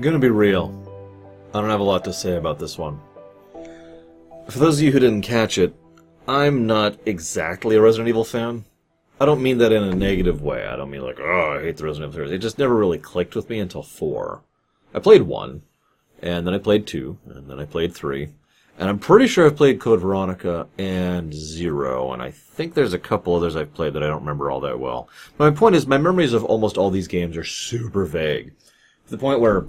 I'm gonna be real. I don't have a lot to say about this one. For those of you who didn't catch it, I'm not exactly a Resident Evil fan. I don't mean that in a negative way. I don't mean like, oh, I hate the Resident Evil series. It just never really clicked with me until 4. I played 1, and then I played 2, and then I played 3. And I'm pretty sure I've played Code Veronica and Zero, and I think there's a couple others I've played that I don't remember all that well. But my point is, my memories of almost all these games are super vague. To the point where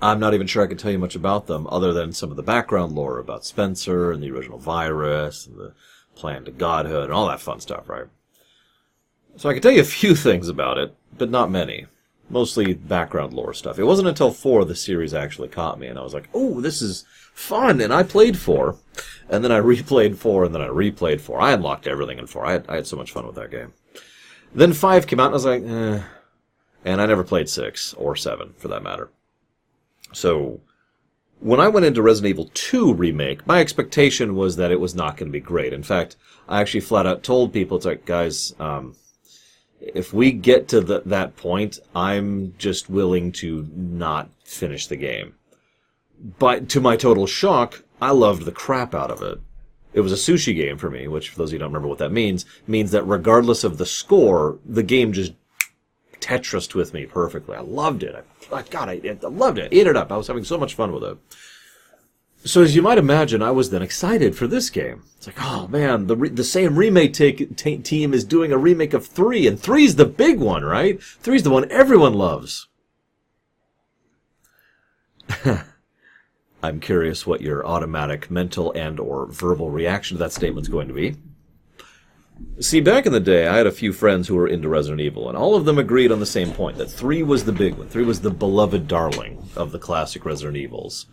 I'm not even sure I can tell you much about them, other than some of the background lore about Spencer and the original virus and the plan to godhood and all that fun stuff, right? So I can tell you a few things about it, but not many. Mostly background lore stuff. It wasn't until 4 the series actually caught me, and I was like, oh, this is fun, and I played 4. And then I replayed 4, and then I replayed 4. I unlocked everything in 4. I had, I had so much fun with that game. Then 5 came out, and I was like, eh. And I never played 6, or 7, for that matter. So, when I went into Resident Evil 2 Remake, my expectation was that it was not going to be great. In fact, I actually flat out told people, it's like, guys, um, if we get to the, that point, I'm just willing to not finish the game. But to my total shock, I loved the crap out of it. It was a sushi game for me, which, for those of you who don't remember what that means, means that regardless of the score, the game just Tetrised with me perfectly. I loved it. I, God, I, I loved it. I ate it up. I was having so much fun with it. So as you might imagine, I was then excited for this game. It's like, oh man, the re- the same remake take, t- team is doing a remake of three, and three's the big one, right? Three's the one everyone loves. I'm curious what your automatic mental and or verbal reaction to that statement is going to be. See, back in the day, I had a few friends who were into Resident Evil, and all of them agreed on the same point that 3 was the big one. 3 was the beloved darling of the classic Resident Evils.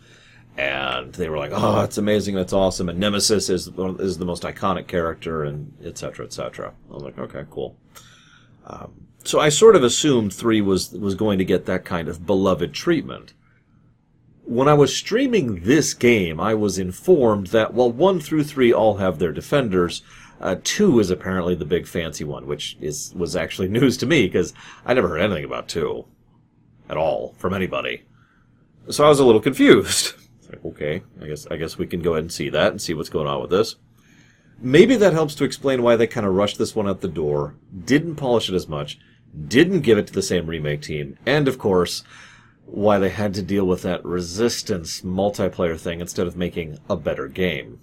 And they were like, oh, it's amazing, that's awesome, and Nemesis is, is the most iconic character, and etc., etc. I was like, okay, cool. Um, so I sort of assumed 3 was, was going to get that kind of beloved treatment. When I was streaming this game, I was informed that while 1 through 3 all have their defenders, uh, two is apparently the big fancy one, which is was actually news to me because I never heard anything about two at all from anybody. So I was a little confused. like, okay, I guess I guess we can go ahead and see that and see what's going on with this. Maybe that helps to explain why they kind of rushed this one out the door, didn't polish it as much, didn't give it to the same remake team, and of course, why they had to deal with that resistance multiplayer thing instead of making a better game.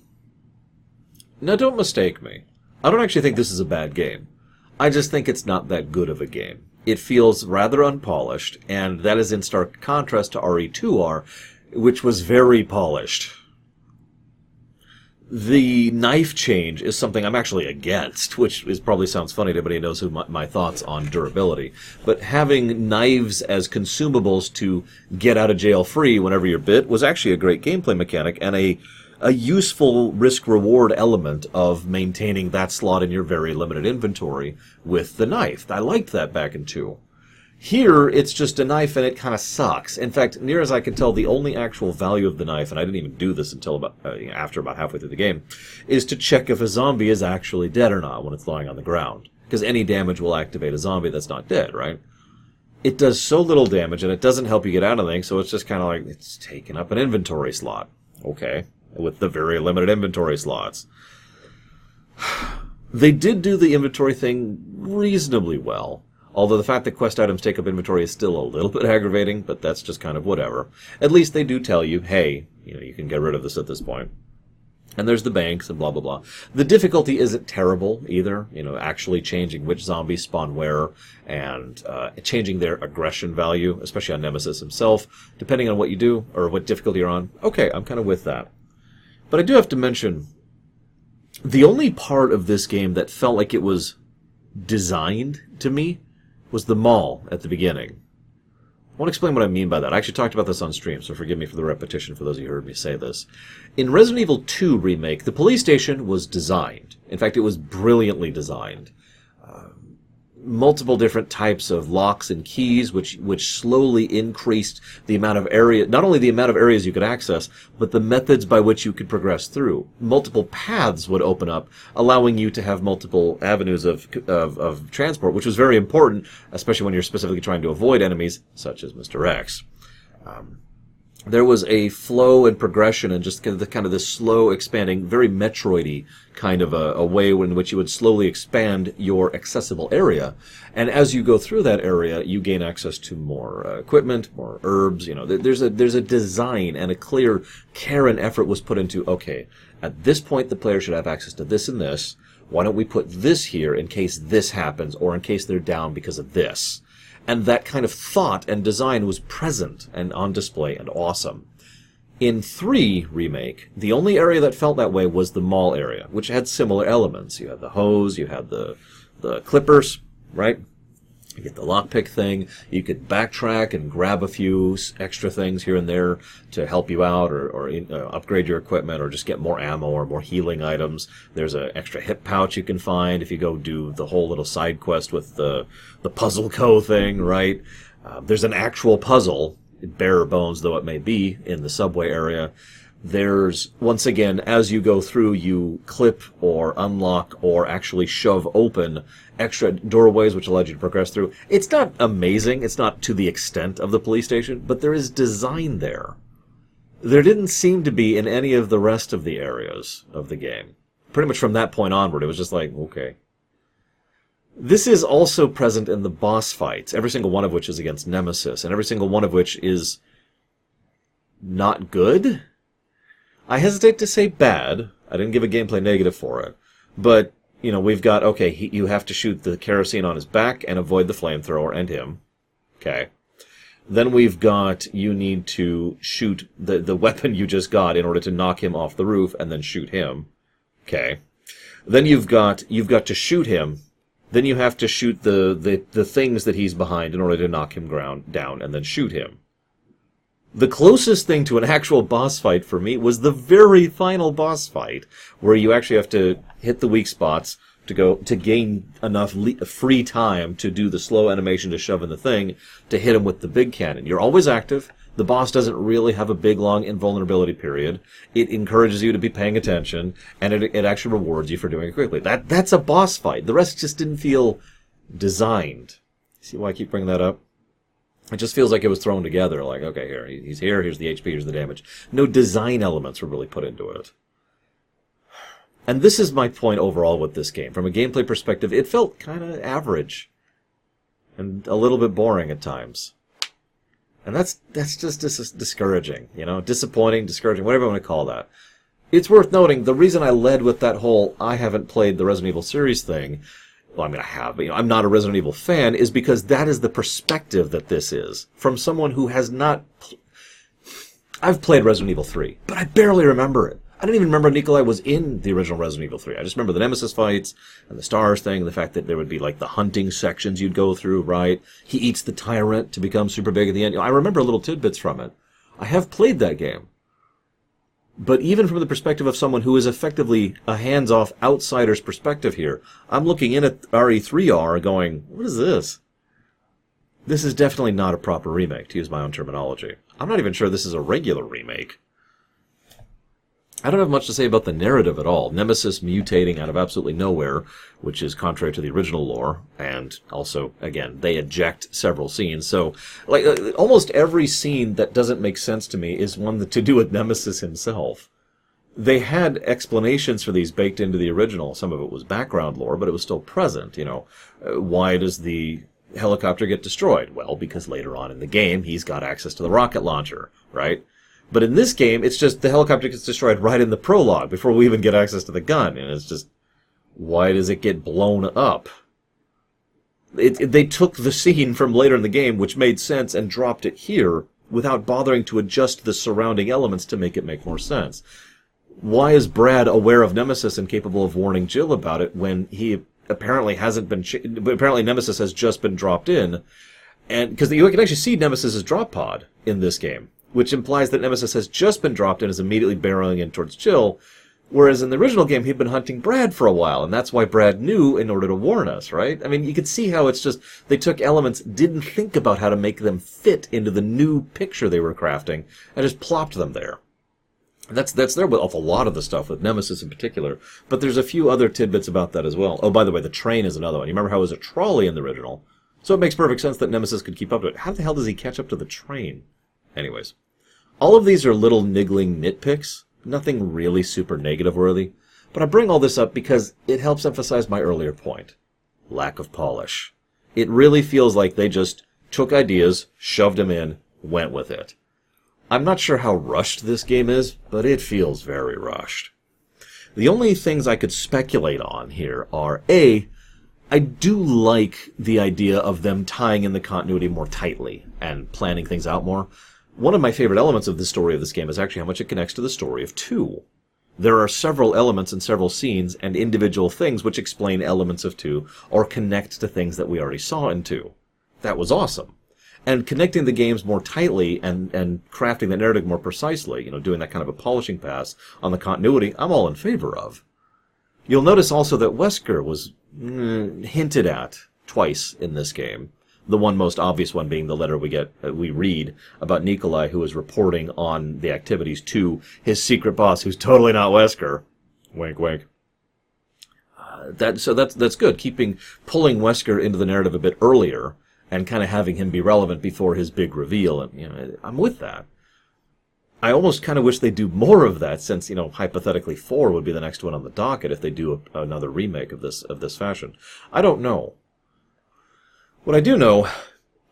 Now, don't mistake me. I don't actually think this is a bad game. I just think it's not that good of a game. It feels rather unpolished, and that is in stark contrast to RE2R, which was very polished. The knife change is something I'm actually against, which is probably sounds funny to anybody who knows who my, my thoughts on durability. But having knives as consumables to get out of jail free whenever you're bit was actually a great gameplay mechanic and a a useful risk reward element of maintaining that slot in your very limited inventory with the knife. I liked that back in 2. Here, it's just a knife and it kind of sucks. In fact, near as I can tell, the only actual value of the knife, and I didn't even do this until about, uh, after about halfway through the game, is to check if a zombie is actually dead or not when it's lying on the ground. Because any damage will activate a zombie that's not dead, right? It does so little damage and it doesn't help you get out of things, so it's just kind of like, it's taking up an inventory slot. Okay with the very limited inventory slots. They did do the inventory thing reasonably well. Although the fact that quest items take up inventory is still a little bit aggravating, but that's just kind of whatever. At least they do tell you, hey, you know, you can get rid of this at this point. And there's the banks and blah blah blah. The difficulty isn't terrible either. You know, actually changing which zombies spawn where and uh, changing their aggression value, especially on Nemesis himself, depending on what you do or what difficulty you're on. Okay, I'm kind of with that. But I do have to mention the only part of this game that felt like it was designed to me was the mall at the beginning. I want to explain what I mean by that. I actually talked about this on stream, so forgive me for the repetition for those of you who heard me say this. In Resident Evil 2 Remake, the police station was designed. In fact, it was brilliantly designed um, multiple different types of locks and keys, which which slowly increased the amount of area, not only the amount of areas you could access, but the methods by which you could progress through. Multiple paths would open up, allowing you to have multiple avenues of of, of transport, which was very important, especially when you're specifically trying to avoid enemies such as Mr. X. Um, there was a flow and progression and just kind of, the, kind of this slow expanding, very Metroidy kind of a, a, way in which you would slowly expand your accessible area. And as you go through that area, you gain access to more uh, equipment, more herbs. You know, there's a there's a design and a clear care and effort was put into. Okay, at this point, the player should have access to this and this. Why don't we put this here in case this happens, or in case they're down because of this? And that kind of thought and design was present and on display and awesome. In 3 Remake, the only area that felt that way was the mall area, which had similar elements. You had the hose, you had the, the clippers, right? You get the lockpick thing. You could backtrack and grab a few extra things here and there to help you out or, or uh, upgrade your equipment or just get more ammo or more healing items. There's an extra hip pouch you can find if you go do the whole little side quest with the, the Puzzle Co thing, right? Uh, there's an actual puzzle, bare bones though it may be, in the subway area there's, once again, as you go through, you clip or unlock or actually shove open extra doorways which allow you to progress through. It's not amazing. It's not to the extent of the police station, but there is design there. There didn't seem to be in any of the rest of the areas of the game. Pretty much from that point onward, it was just like, okay. This is also present in the boss fights, every single one of which is against Nemesis, and every single one of which is not good? I hesitate to say bad. I didn't give a gameplay negative for it. But, you know, we've got, okay, he, you have to shoot the kerosene on his back and avoid the flamethrower and him. Okay. Then we've got, you need to shoot the, the weapon you just got in order to knock him off the roof and then shoot him. Okay. Then you've got, you've got to shoot him. Then you have to shoot the, the, the things that he's behind in order to knock him ground down and then shoot him. The closest thing to an actual boss fight for me was the very final boss fight, where you actually have to hit the weak spots to go to gain enough le- free time to do the slow animation to shove in the thing to hit him with the big cannon. You're always active. The boss doesn't really have a big long invulnerability period. It encourages you to be paying attention, and it, it actually rewards you for doing it quickly. That that's a boss fight. The rest just didn't feel designed. See why I keep bringing that up? It just feels like it was thrown together. Like, okay, here he's here. Here's the HP. Here's the damage. No design elements were really put into it. And this is my point overall with this game. From a gameplay perspective, it felt kind of average and a little bit boring at times. And that's that's just dis- discouraging, you know, disappointing, discouraging, whatever you want to call that. It's worth noting the reason I led with that whole I haven't played the Resident Evil series thing well, I mean, I have, you know, I'm not a Resident Evil fan, is because that is the perspective that this is from someone who has not. Pl- I've played Resident Evil 3, but I barely remember it. I don't even remember Nikolai was in the original Resident Evil 3. I just remember the Nemesis fights and the stars thing, and the fact that there would be like the hunting sections you'd go through, right? He eats the tyrant to become super big at the end. I remember little tidbits from it. I have played that game. But even from the perspective of someone who is effectively a hands-off outsider's perspective here, I'm looking in at RE3R going, what is this? This is definitely not a proper remake, to use my own terminology. I'm not even sure this is a regular remake. I don't have much to say about the narrative at all. Nemesis mutating out of absolutely nowhere, which is contrary to the original lore, and also, again, they eject several scenes. So, like, uh, almost every scene that doesn't make sense to me is one that, to do with Nemesis himself. They had explanations for these baked into the original. Some of it was background lore, but it was still present. You know, uh, why does the helicopter get destroyed? Well, because later on in the game, he's got access to the rocket launcher, right? But in this game, it's just the helicopter gets destroyed right in the prologue before we even get access to the gun, and it's just why does it get blown up? It, it, they took the scene from later in the game, which made sense, and dropped it here without bothering to adjust the surrounding elements to make it make more sense. Why is Brad aware of Nemesis and capable of warning Jill about it when he apparently hasn't been? Apparently, Nemesis has just been dropped in, and because you can actually see Nemesis's drop pod in this game which implies that Nemesis has just been dropped and is immediately barreling in towards Jill. Whereas in the original game, he'd been hunting Brad for a while, and that's why Brad knew in order to warn us, right? I mean, you could see how it's just, they took elements, didn't think about how to make them fit into the new picture they were crafting, and just plopped them there. That's that's there with a lot of the stuff with Nemesis in particular, but there's a few other tidbits about that as well. Oh, by the way, the train is another one. You remember how it was a trolley in the original, so it makes perfect sense that Nemesis could keep up to it. How the hell does he catch up to the train? Anyways, all of these are little niggling nitpicks, nothing really super negative worthy, but I bring all this up because it helps emphasize my earlier point lack of polish. It really feels like they just took ideas, shoved them in, went with it. I'm not sure how rushed this game is, but it feels very rushed. The only things I could speculate on here are A, I do like the idea of them tying in the continuity more tightly and planning things out more. One of my favorite elements of the story of this game is actually how much it connects to the story of 2. There are several elements and several scenes and individual things which explain elements of 2 or connect to things that we already saw in 2. That was awesome. And connecting the games more tightly and, and crafting the narrative more precisely, you know, doing that kind of a polishing pass on the continuity, I'm all in favor of. You'll notice also that Wesker was mm, hinted at twice in this game. The one most obvious one being the letter we get, uh, we read about Nikolai, who is reporting on the activities to his secret boss, who's totally not Wesker. Wink, wink. Uh, that so that's that's good. Keeping pulling Wesker into the narrative a bit earlier and kind of having him be relevant before his big reveal, and you know, I'm with that. I almost kind of wish they do more of that, since you know hypothetically four would be the next one on the docket if they do a, another remake of this of this fashion. I don't know. What I do know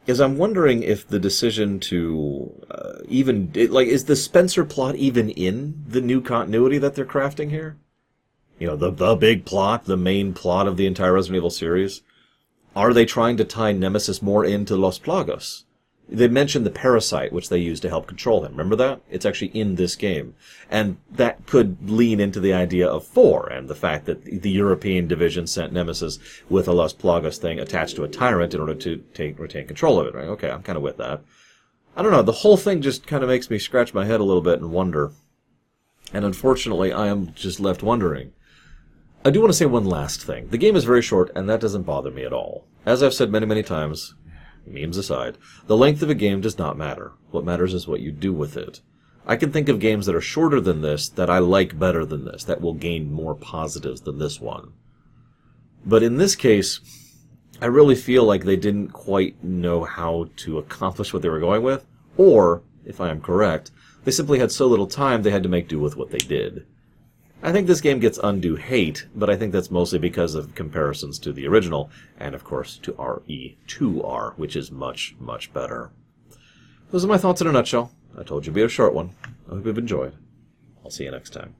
is I'm wondering if the decision to uh, even like is the Spencer plot even in the new continuity that they're crafting here? You know, the the big plot, the main plot of the entire Resident Evil series. Are they trying to tie Nemesis more into Los Plagas? They mentioned the parasite, which they use to help control him. Remember that? It's actually in this game. And that could lean into the idea of four, and the fact that the European division sent Nemesis with a Las Plagas thing attached to a tyrant in order to take, retain control of it, right? Okay, I'm kind of with that. I don't know, the whole thing just kind of makes me scratch my head a little bit and wonder. And unfortunately, I am just left wondering. I do want to say one last thing. The game is very short, and that doesn't bother me at all. As I've said many, many times, memes aside, the length of a game does not matter. What matters is what you do with it. I can think of games that are shorter than this that I like better than this, that will gain more positives than this one. But in this case, I really feel like they didn't quite know how to accomplish what they were going with, or, if I am correct, they simply had so little time they had to make do with what they did. I think this game gets undue hate, but I think that's mostly because of comparisons to the original, and of course to RE2R, which is much, much better. Those are my thoughts in a nutshell. I told you it'd be a short one. I hope you've enjoyed. I'll see you next time.